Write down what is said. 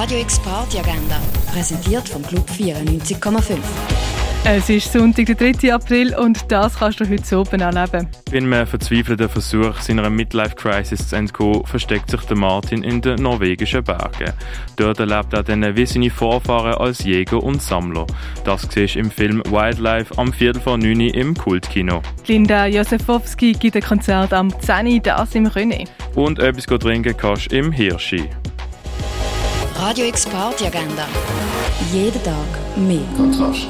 Radio X Party Agenda, präsentiert vom Club 94,5. Es ist Sonntag, der 3. April und das kannst du heute so oben erleben. In einem verzweifelten Versuch, seiner Midlife-Crisis zu entkommen, versteckt sich der Martin in den norwegischen Bergen. Dort erlebt er dann wie seine Vorfahren als Jäger und Sammler. Das siehst du im Film Wildlife am Viertel vor 9 im Kultkino. Linda Josefowski gibt ein Konzert am 10. das im René. Und etwas trinken kannst du im Hirschi. Radio X Party Agenda. Jeden Tag mehr. Kontrast.